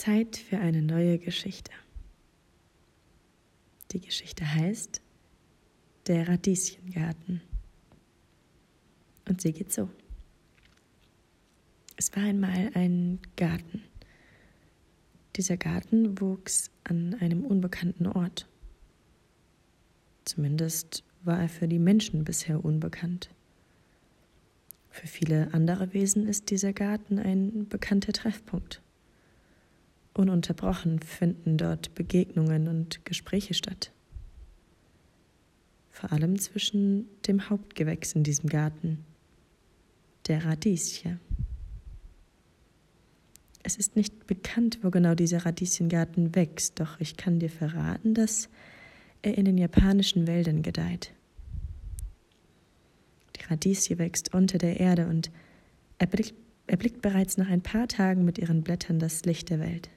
Zeit für eine neue Geschichte. Die Geschichte heißt Der Radieschengarten. Und sie geht so. Es war einmal ein Garten. Dieser Garten wuchs an einem unbekannten Ort. Zumindest war er für die Menschen bisher unbekannt. Für viele andere Wesen ist dieser Garten ein bekannter Treffpunkt. Ununterbrochen finden dort Begegnungen und Gespräche statt. Vor allem zwischen dem Hauptgewächs in diesem Garten, der Radieschen. Es ist nicht bekannt, wo genau dieser Radieschengarten wächst, doch ich kann dir verraten, dass er in den japanischen Wäldern gedeiht. Die Radieschen wächst unter der Erde und erblickt, erblickt bereits nach ein paar Tagen mit ihren Blättern das Licht der Welt.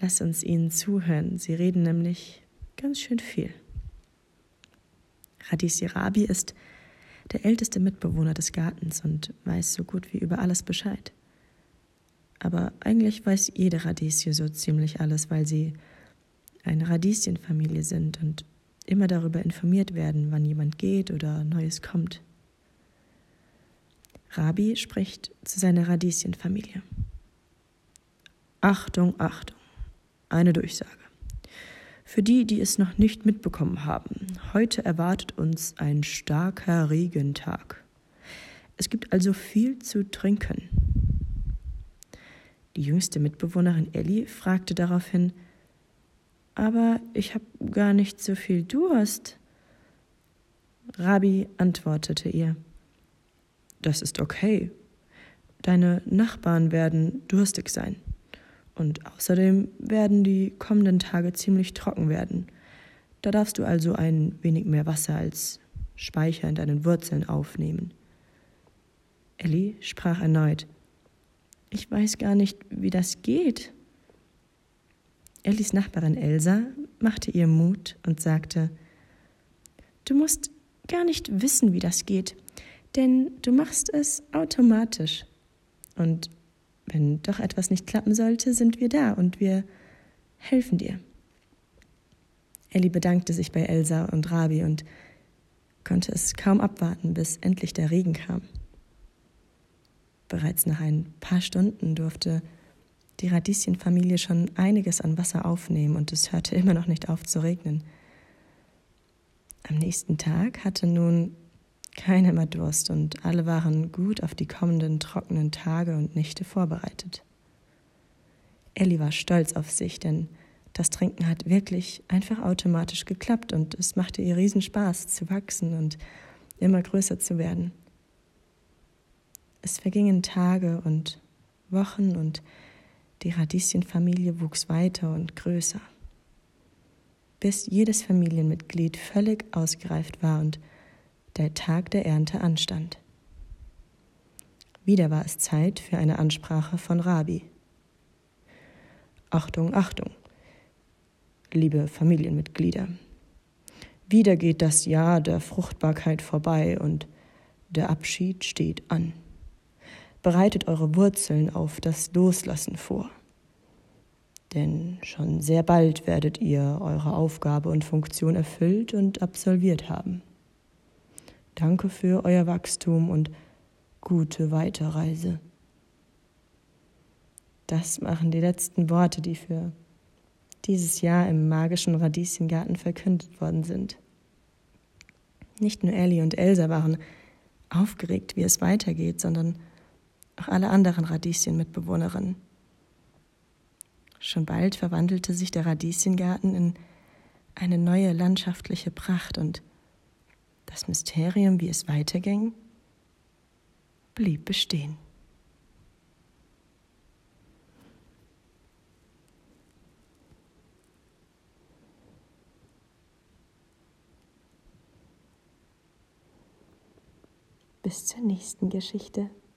Lass uns ihnen zuhören, sie reden nämlich ganz schön viel. Radieschen Rabi ist der älteste Mitbewohner des Gartens und weiß so gut wie über alles Bescheid. Aber eigentlich weiß jede Radieschen so ziemlich alles, weil sie eine Radieschenfamilie sind und immer darüber informiert werden, wann jemand geht oder Neues kommt. Rabi spricht zu seiner Radieschenfamilie. Achtung, Achtung, eine Durchsage. Für die, die es noch nicht mitbekommen haben, heute erwartet uns ein starker Regentag. Es gibt also viel zu trinken. Die jüngste Mitbewohnerin Ellie fragte daraufhin, aber ich habe gar nicht so viel Durst. Rabi antwortete ihr, das ist okay. Deine Nachbarn werden durstig sein. Und außerdem werden die kommenden Tage ziemlich trocken werden. Da darfst du also ein wenig mehr Wasser als Speicher in deinen Wurzeln aufnehmen. Ellie sprach erneut. Ich weiß gar nicht, wie das geht. Ellis Nachbarin Elsa machte ihr Mut und sagte, Du musst gar nicht wissen, wie das geht, denn du machst es automatisch. Und wenn doch etwas nicht klappen sollte, sind wir da und wir helfen dir. Elli bedankte sich bei Elsa und Rabi und konnte es kaum abwarten, bis endlich der Regen kam. Bereits nach ein paar Stunden durfte die Radieschenfamilie schon einiges an Wasser aufnehmen und es hörte immer noch nicht auf zu regnen. Am nächsten Tag hatte nun keiner mehr Durst und alle waren gut auf die kommenden trockenen Tage und Nächte vorbereitet. Ellie war stolz auf sich, denn das Trinken hat wirklich einfach automatisch geklappt und es machte ihr Riesenspaß zu wachsen und immer größer zu werden. Es vergingen Tage und Wochen und die Radieschenfamilie wuchs weiter und größer, bis jedes Familienmitglied völlig ausgereift war und der Tag der Ernte anstand. Wieder war es Zeit für eine Ansprache von Rabi. Achtung, Achtung, liebe Familienmitglieder. Wieder geht das Jahr der Fruchtbarkeit vorbei und der Abschied steht an bereitet eure Wurzeln auf das Loslassen vor. Denn schon sehr bald werdet ihr eure Aufgabe und Funktion erfüllt und absolviert haben. Danke für euer Wachstum und gute Weiterreise. Das machen die letzten Worte, die für dieses Jahr im magischen Radieschengarten verkündet worden sind. Nicht nur Ellie und Elsa waren aufgeregt, wie es weitergeht, sondern auch alle anderen Radieschenmitbewohnerinnen. Schon bald verwandelte sich der Radieschengarten in eine neue landschaftliche Pracht und das Mysterium, wie es weiterging, blieb bestehen. Bis zur nächsten Geschichte.